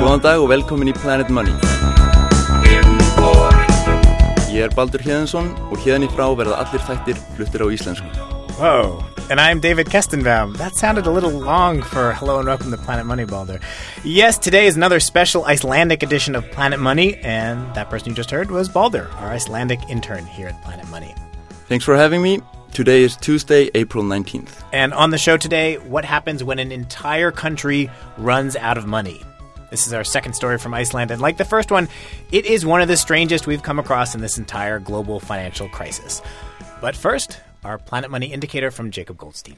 Góðan dag og velkomin í Planet Money. Ég er Baldur Hjeðinsson og hérni frá verða allir þættir fluttir á íslensku. Whoa. And I'm David Kestenbaum. That sounded a little long for Hello and Welcome to Planet Money, Balder. Yes, today is another special Icelandic edition of Planet Money, and that person you just heard was Balder, our Icelandic intern here at Planet Money. Thanks for having me. Today is Tuesday, April 19th. And on the show today, what happens when an entire country runs out of money? This is our second story from Iceland, and like the first one, it is one of the strangest we've come across in this entire global financial crisis. But first, our Planet Money indicator from Jacob Goldstein.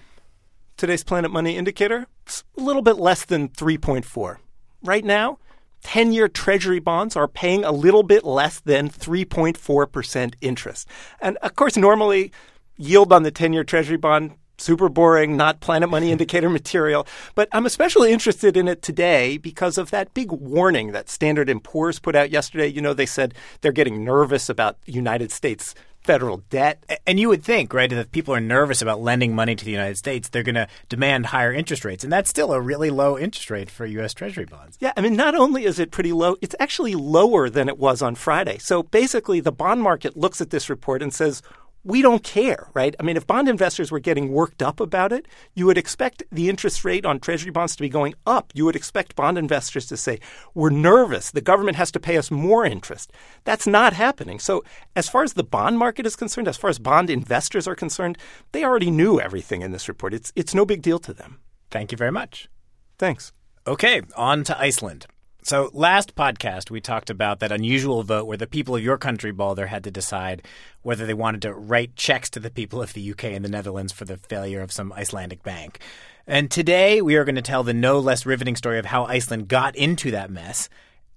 Today's Planet Money indicator is a little bit less than 3.4. Right now, 10 year Treasury bonds are paying a little bit less than 3.4% interest. And of course, normally, yield on the 10 year Treasury bond super boring, not Planet Money indicator material. But I'm especially interested in it today because of that big warning that Standard & Poor's put out yesterday. You know, they said they're getting nervous about United States federal debt. And you would think, right, that if people are nervous about lending money to the United States, they're going to demand higher interest rates. And that's still a really low interest rate for U.S. Treasury bonds. Yeah, I mean, not only is it pretty low, it's actually lower than it was on Friday. So basically, the bond market looks at this report and says, we don't care, right? I mean, if bond investors were getting worked up about it, you would expect the interest rate on treasury bonds to be going up. You would expect bond investors to say, we're nervous. The government has to pay us more interest. That's not happening. So, as far as the bond market is concerned, as far as bond investors are concerned, they already knew everything in this report. It's, it's no big deal to them. Thank you very much. Thanks. Okay, on to Iceland. So, last podcast, we talked about that unusual vote where the people of your country, Balder, had to decide whether they wanted to write checks to the people of the UK and the Netherlands for the failure of some Icelandic bank. And today, we are going to tell the no less riveting story of how Iceland got into that mess.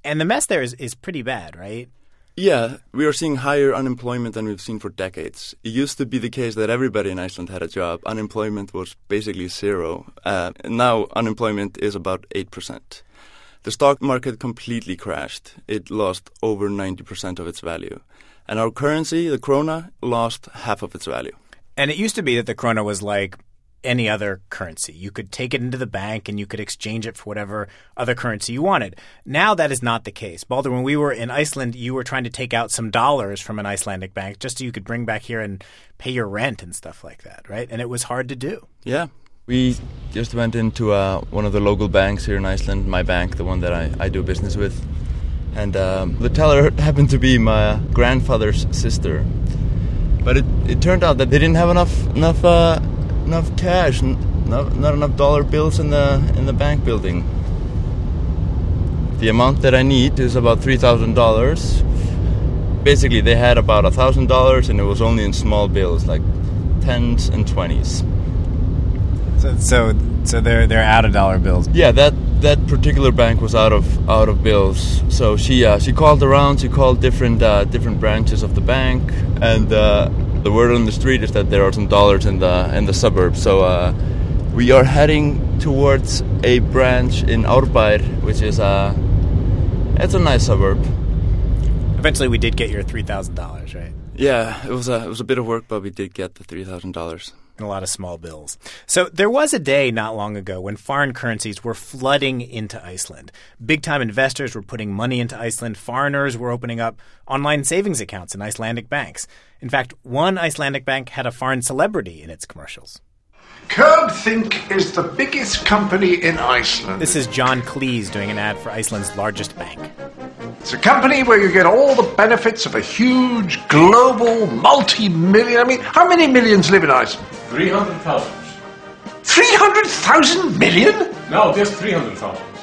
And the mess there is, is pretty bad, right? Yeah, we are seeing higher unemployment than we've seen for decades. It used to be the case that everybody in Iceland had a job. Unemployment was basically zero. Uh, now, unemployment is about 8%. The stock market completely crashed. It lost over 90% of its value. And our currency, the krona, lost half of its value. And it used to be that the krona was like any other currency. You could take it into the bank and you could exchange it for whatever other currency you wanted. Now that is not the case. Balder, when we were in Iceland, you were trying to take out some dollars from an Icelandic bank just so you could bring back here and pay your rent and stuff like that, right? And it was hard to do. Yeah, we just went into uh, one of the local banks here in Iceland, my bank, the one that I, I do business with. And um, the teller happened to be my grandfather's sister. But it, it turned out that they didn't have enough enough uh, enough cash, not, not enough dollar bills in the in the bank building. The amount that I need is about three thousand dollars. Basically, they had about a thousand dollars, and it was only in small bills, like tens and twenties. So, so, so they're they're out of dollar bills. Yeah, that that particular bank was out of out of bills. So she uh, she called around. She called different uh, different branches of the bank, and uh, the word on the street is that there are some dollars in the in the suburbs. So uh, we are heading towards a branch in Árbær, which is a uh, it's a nice suburb. Eventually, we did get your three thousand dollars, right? Yeah, it was a it was a bit of work, but we did get the three thousand dollars and a lot of small bills. So there was a day not long ago when foreign currencies were flooding into Iceland. Big time investors were putting money into Iceland. Foreigners were opening up online savings accounts in Icelandic banks. In fact, one Icelandic bank had a foreign celebrity in its commercials. Think is the biggest company in Iceland. This is John Cleese doing an ad for Iceland's largest bank. It's a company where you get all the benefits of a huge, global, multi million. I mean, how many millions live in Iceland? 300,000. 300,000 million? No, just 300,000.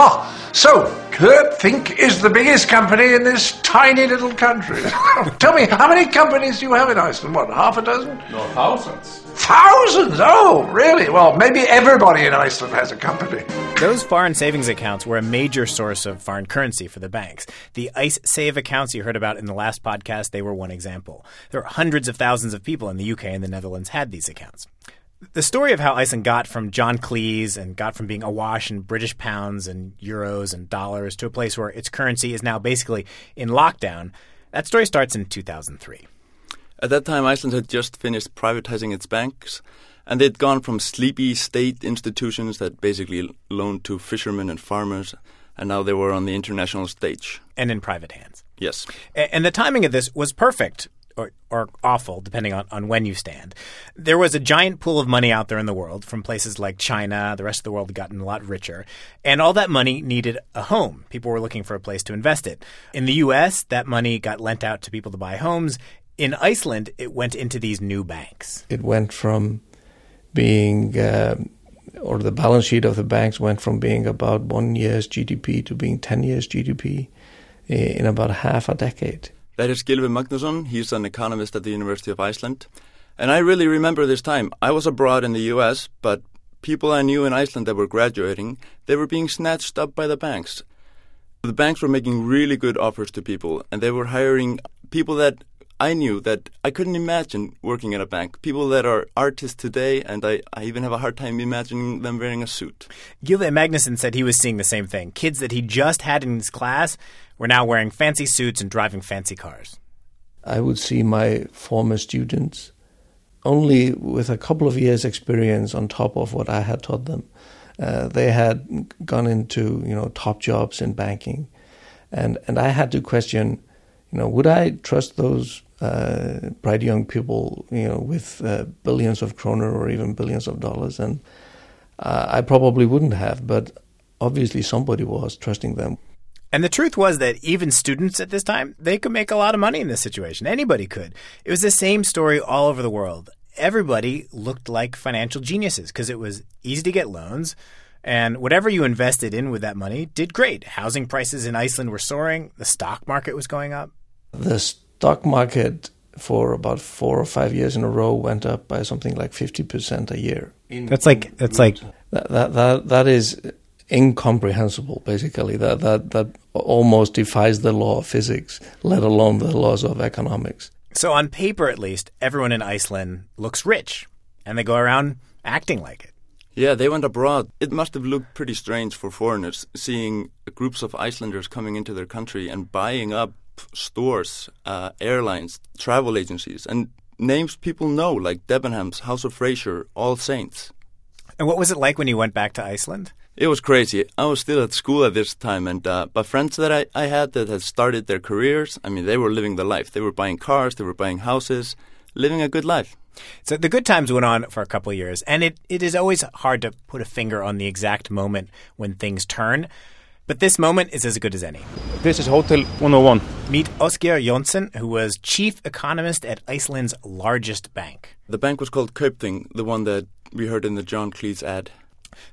Ah, so Kaupthing is the biggest company in this tiny little country. Tell me, how many companies do you have in Iceland? What, half a dozen? No, thousands. Thousands? Oh, really? Well, maybe everybody in Iceland has a company. Those foreign savings accounts were a major source of foreign currency for the banks. The Icesave accounts you heard about in the last podcast, they were one example. There are hundreds of thousands of people in the UK and the Netherlands had these accounts. The story of how Iceland got from John Cleese and got from being awash in British pounds and euros and dollars to a place where its currency is now basically in lockdown, that story starts in 2003. At that time, Iceland had just finished privatizing its banks, and they'd gone from sleepy state institutions that basically loaned to fishermen and farmers, and now they were on the international stage. And in private hands. Yes. And the timing of this was perfect. Or, or awful, depending on, on when you stand. There was a giant pool of money out there in the world from places like China. The rest of the world had gotten a lot richer. And all that money needed a home. People were looking for a place to invest it. In the U.S., that money got lent out to people to buy homes. In Iceland, it went into these new banks. It went from being, uh, or the balance sheet of the banks went from being about one year's GDP to being 10 years GDP in about half a decade. That is Gylfi Magnusson. He's an economist at the University of Iceland. And I really remember this time. I was abroad in the US, but people I knew in Iceland that were graduating, they were being snatched up by the banks. The banks were making really good offers to people, and they were hiring people that I knew that I couldn't imagine working at a bank. People that are artists today, and I, I even have a hard time imagining them wearing a suit. Gylfi Magnusson said he was seeing the same thing. Kids that he just had in his class were now wearing fancy suits and driving fancy cars. I would see my former students only with a couple of years' experience on top of what I had taught them. Uh, they had gone into you know top jobs in banking, and and I had to question, you know, would I trust those uh, bright young people, you know, with uh, billions of kroner or even billions of dollars? And uh, I probably wouldn't have, but obviously somebody was trusting them. And the truth was that even students at this time, they could make a lot of money in this situation. Anybody could. It was the same story all over the world. Everybody looked like financial geniuses because it was easy to get loans. And whatever you invested in with that money did great. Housing prices in Iceland were soaring. The stock market was going up. The stock market for about four or five years in a row went up by something like 50% a year. That's like, that's like, That, that, that, that is incomprehensible, basically. That, that, that almost defies the law of physics, let alone the laws of economics. so on paper at least, everyone in Iceland looks rich and they go around acting like it. Yeah, they went abroad. It must have looked pretty strange for foreigners seeing groups of Icelanders coming into their country and buying up stores, uh, airlines, travel agencies, and names people know like Debenhams, House of Fraser, All Saints. And what was it like when you went back to Iceland? It was crazy. I was still at school at this time, and uh, but friends that I, I had that had started their careers, I mean, they were living the life. They were buying cars, they were buying houses, living a good life. So the good times went on for a couple of years, and it, it is always hard to put a finger on the exact moment when things turn. But this moment is as good as any. This is Hotel 101. Meet Ásgeir Jonsson, who was chief economist at Iceland's largest bank. The bank was called Kaupthing, the one that we heard in the John Cleese ad.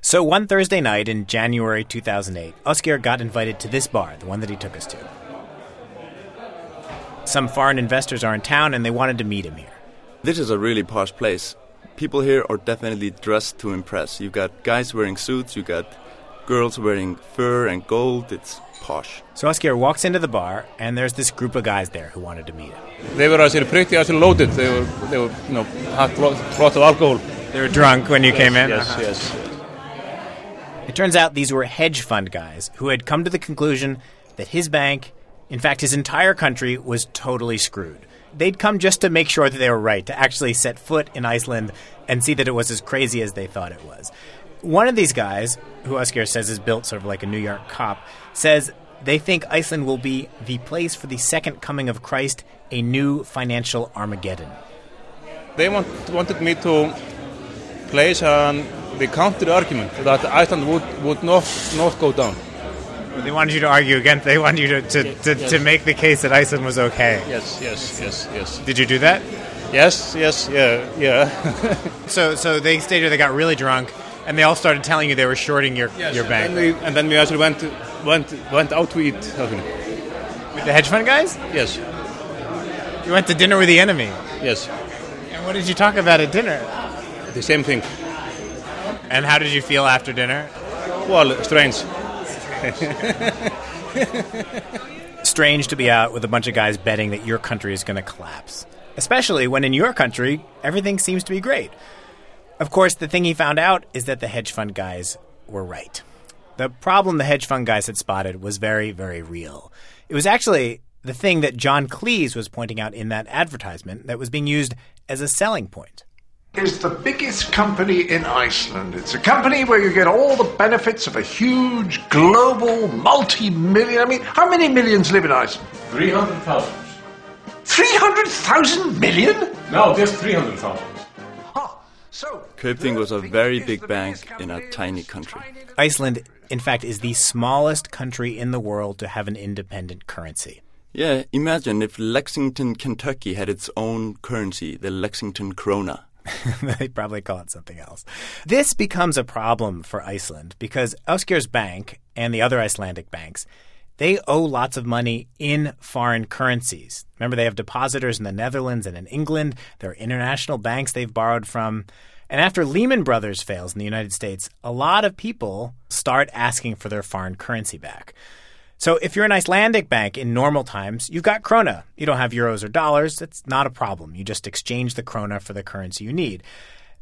So one Thursday night in January 2008, Ásgeir got invited to this bar, the one that he took us to. Some foreign investors are in town and they wanted to meet him here. This is a really posh place. People here are definitely dressed to impress. You've got guys wearing suits, you've got girls wearing fur and gold. It's posh. So Ásgeir walks into the bar and there's this group of guys there who wanted to meet him. They were actually pretty actually loaded. They were, they were, you know, had lots, lots of alcohol. They were drunk when you came in? Yes, Uh-huh. yes. It turns out these were hedge fund guys who had come to the conclusion that his bank, in fact, his entire country, was totally screwed. They'd come just to make sure that they were right, to actually set foot in Iceland and see that it was as crazy as they thought it was. One of these guys, who Ásgeir says is built sort of like a New York cop, says they think Iceland will be the place for the second coming of Christ, a new financial Armageddon. They want, wanted me to place an, the counter argument that Iceland would, would not, not go down. They wanted you to argue against, they wanted you to, to, to, to make the case that Iceland was okay. Yes, yes, yes, yes. Did you do that? Yes, yes, yeah, yeah. So, so they stayed here. They got really drunk, and they all started telling you they were shorting your your bank And, we, and then we actually went, went, went out to eat. with the hedge fund guys. Yes, You went to dinner with the enemy. yes. And what did you talk about at dinner? The same thing. And how did you feel after dinner? Well, strange. Strange to be out with a bunch of guys betting that your country is going to collapse, especially when in your country everything seems to be great. Of course, the thing he found out is that the hedge fund guys were right. The problem the hedge fund guys had spotted was very, very real. It was actually the thing that John Cleese was pointing out in that advertisement that was being used as a selling point. is the biggest company in Iceland. It's a company where you get all the benefits of a huge, global, multi-million. I mean, how many millions live in Iceland? 300,000. 300,000 million? No, just 300,000. So Kaupthing was a very big bank in a tiny country. Iceland, in fact, is the smallest country in the world to have an independent currency. Yeah, imagine if Lexington, Kentucky had its own currency, the Lexington krona. they probably call it something else. This becomes a problem for Iceland because Ásgeir's bank and the other Icelandic banks, they owe lots of money in foreign currencies. Remember, they have depositors in the Netherlands and in England. There are international banks they've borrowed from. And after Lehman Brothers fails in the United States, a lot of people start asking for their foreign currency back. So if you're an Icelandic bank in normal times, you've got krona. You don't have euros or dollars. That's not a problem. You just exchange the krona for the currency you need.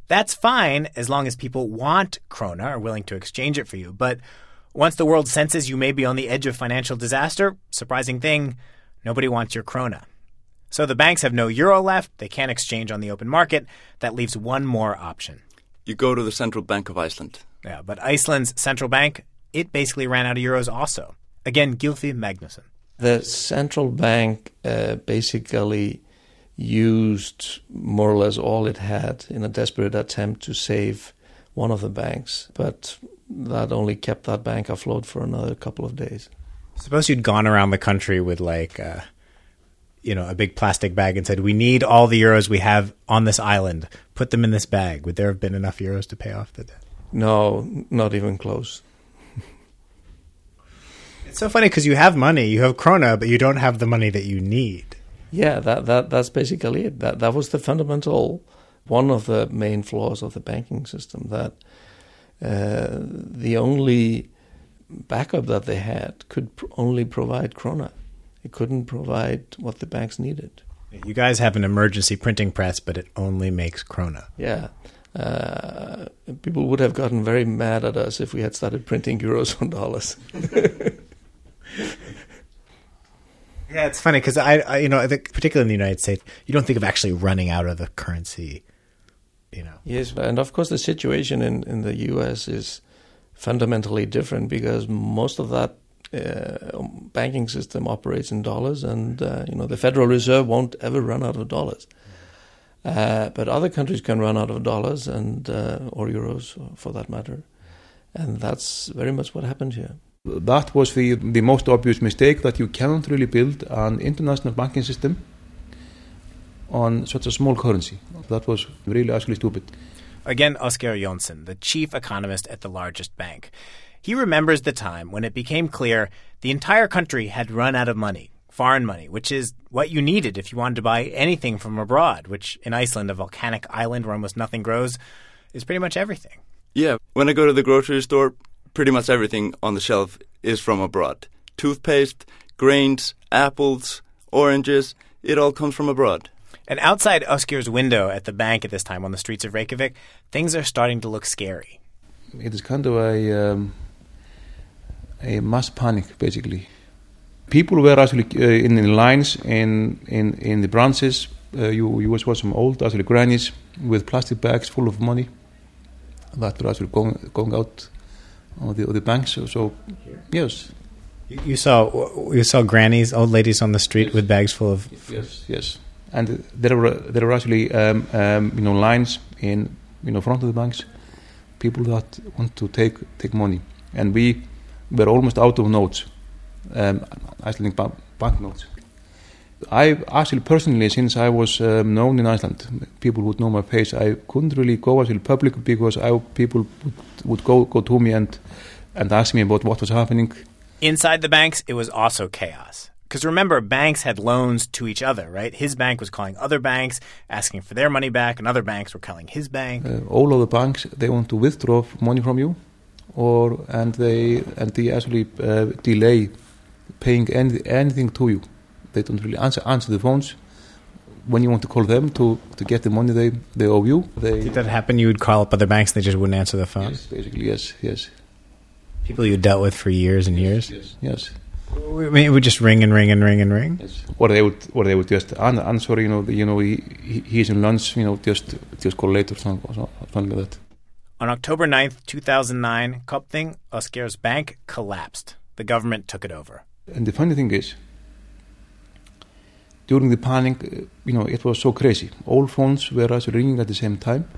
That's fine as long as people want krona, are willing to exchange it for you. But once the world senses you may be on the edge of financial disaster, surprising thing, nobody wants your krona. So the banks have no euro left. They can't exchange on the open market. That leaves one more option. You go to the Central Bank of Iceland. Yeah, but Iceland's central bank, it basically ran out of euros also. Again, Gylfi Magnusson. The central bank uh, basically used more or less all it had in a desperate attempt to save one of the banks, but that only kept that bank afloat for another couple of days. Suppose you'd gone around the country with like, uh, you know, a big plastic bag and said, "We need all the euros we have on this island. Put them in this bag." Would there have been enough euros to pay off the debt? No, not even close. It's so funny because you have money, you have krona, but you don't have the money that you need. Yeah, that, that that's basically it. That that was the fundamental one of the main flaws of the banking system. That uh, the only backup that they had could pr- only provide krona. It couldn't provide what the banks needed. You guys have an emergency printing press, but it only makes krona. Yeah. Uh, people would have gotten very mad at us if we had started printing euros on dollars. Yeah, it's funny because I, I, you know, I think particularly in the United States, you don't think of actually running out of the currency. You know, Yes, and of course the situation in, in the U.S. is fundamentally different because most of that uh, banking system operates in dollars, and uh, you know the Federal Reserve won't ever run out of dollars. Uh, but other countries can run out of dollars and uh, or euros, for that matter, and that's very much what happened here. That was the, the most obvious mistake that you cannot really build an international banking system on such a small currency. That was really actually stupid. Again, Ásgeir Jonsson, the chief economist at the largest bank. He remembers the time when it became clear the entire country had run out of money, foreign money, which is what you needed if you wanted to buy anything from abroad, which in Iceland, a volcanic island where almost nothing grows, is pretty much everything. Yeah, when I go to the grocery store, pretty much everything on the shelf is from abroad. Toothpaste, grains, apples, oranges, it all comes from abroad. And outside Ásgeir's window at the bank at this time on the streets of Reykjavik, things are starting to look scary. It is kind of a, um, a mass panic, basically. People were actually uh, in the lines in, in, in the branches. Uh, you, you saw some old actually grannies with plastic bags full of money that were actually going, going out of the, of the banks. So, so yes, You you saw you saw grannies, old ladies on the street with bags full of. yes, yes. And there were there were actually um, um, you know lines in you know front of the banks, people that want to take take money, and we were almost out of notes, um, Icelandic ba- banknotes. I actually personally, since I was um, known in Iceland, people would know my face. I couldn't really go actually public because I, people would, would go go to me and and ask me about what was happening. Inside the banks, it was also chaos. Because remember, banks had loans to each other, right? His bank was calling other banks, asking for their money back, and other banks were calling his bank. uh, all of the banks they want to withdraw money from you, or and they and they actually uh, delay paying any, anything to you. They don't really answer answer the phones when you want to call them to, to get the money they, they owe you. They Did that happen? You would call up other banks, and they just wouldn't answer the phone. yes, basically yes yes People you dealt with for years and years. yes yes. We, we would just ring and ring and ring and ring. Yes. Or they would, or they would just answer. You know, the, you know, he, he he's in lunch. You know, just just call later, something, something like that. On October 9th, 2009, Kaupthing, Ásgeir's bank, collapsed. The government took it over. And the funny thing is, during the panic, uh, you know, it was so crazy. All phones were actually ringing at the same time.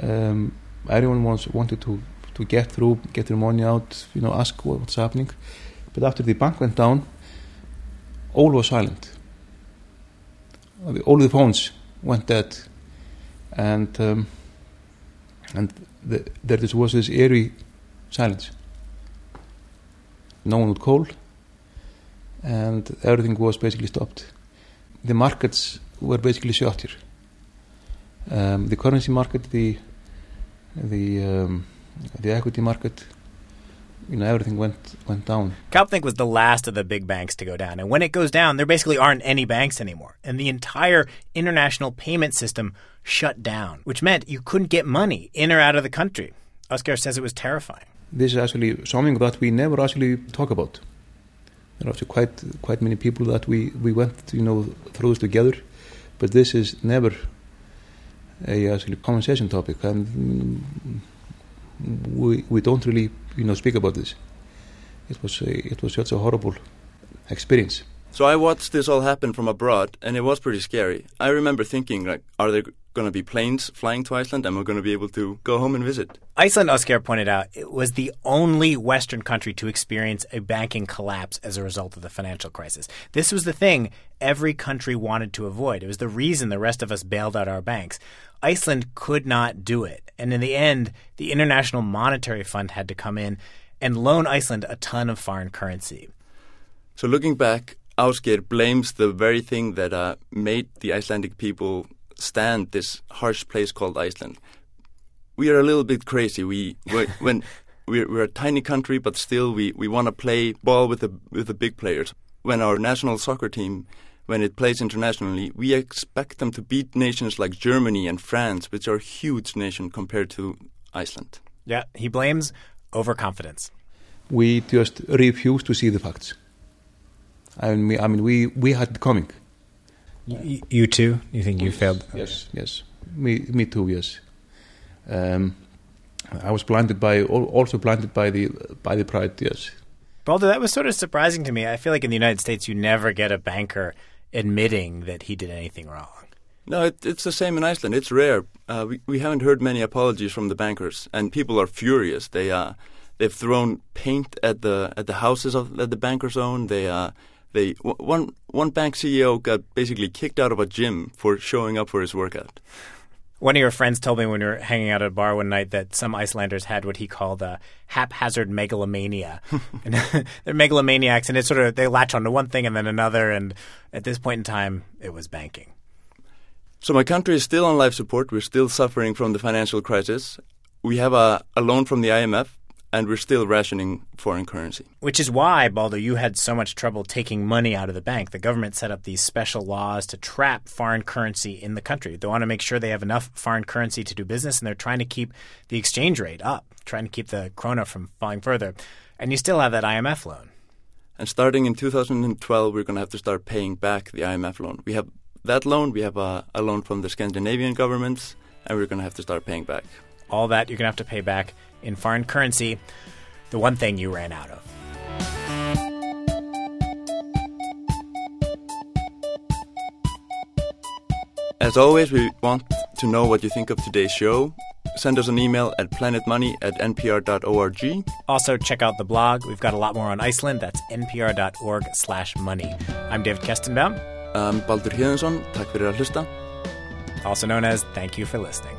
Um, everyone was wanted to to get through, get their money out, you know, ask what, what's happening. But after the bank went down, all was silent. All the- All the phones went dead, and um, and the, there just was this eerie silence. No one would call, and everything was basically stopped. The markets were basically shut here. Um, the currency market, the the um, the equity market, you know, everything went went down. Kaupthing was the last of the big banks to go down. And when it goes down, there basically aren't any banks anymore. And the entire international payment system shut down, which meant you couldn't get money in or out of the country. Ásgeir says it was terrifying. This is actually something that we never actually talk about. There are actually quite quite many people that we, we went you know through this together, but this is never a actually conversation topic, and we we don't really you know speak about this. It was a, it was such a horrible experience. So I watched this all happen from abroad, and it was pretty scary. I remember thinking, like, are there going to be planes flying to Iceland, Am we're going to be able to go home and visit? Iceland, Ásgeir pointed out, it was the only Western country to experience a banking collapse as a result of the financial crisis. This was the thing every country wanted to avoid. It was the reason the rest of us bailed out our banks. Iceland could not do it. And in the end, the International Monetary Fund had to come in and loan Iceland a ton of foreign currency. So looking back, Ásgeir blames the very thing that uh, made the Icelandic people stand this harsh place called Iceland. We are a little bit crazy. We we- when we're, we're a tiny country, but still we, we want to play ball with the with the big players. When our national soccer team, when it plays internationally, we expect them to beat nations like Germany and France, which are huge nations compared to Iceland. Yeah, he blames overconfidence. We just refuse to see the facts. I mean, we, I mean, we, we had it coming. You, you too? You think you failed? Yes, yes. Me, me too. Yes. Um, I was blinded by, also blinded by the by the pride. Yes. Balder, that was sort of surprising to me. I feel like in the United States, you never get a banker admitting that he did anything wrong. No, it, it's the same in Iceland. It's rare. Uh, we we haven't heard many apologies from the bankers, and people are furious. They uh, they've thrown paint at the at the houses of that the bankers own. They uh, they w- one one bank CEO got basically kicked out of a gym for showing up for his workout. One of your friends told me when we were hanging out at a bar one night that some Icelanders had what he called a haphazard megalomania. they're megalomaniacs, and it's sort of they latch onto one thing and then another. And at this point in time, it was banking. So my country is still on life support. We're still suffering from the financial crisis. We have a, a loan from the IMF, and we're still rationing foreign currency. Which is why, Baldo, you had so much trouble taking money out of the bank. The government set up these special laws to trap foreign currency in the country. They want to make sure they have enough foreign currency to do business, and they're trying to keep the exchange rate up, trying to keep the krona from falling further. And you still have that IMF loan. And starting in 2012, we're going to have to start paying back the IMF loan. We have that loan, we have a, a loan from the Scandinavian governments, and we're going to have to start paying back. All that you're going to have to pay back in foreign currency, the one thing you ran out of. As always, we want to know what you think of today's show. Send us an email at planetmoney at npr.org. Also, check out the blog. We've got a lot more on Iceland. That's npr.org slash money. I'm David Kestenbaum, Um, Baldur Hjöðinsson, takk fyrir að hlusta. also known as Thank You for Listening.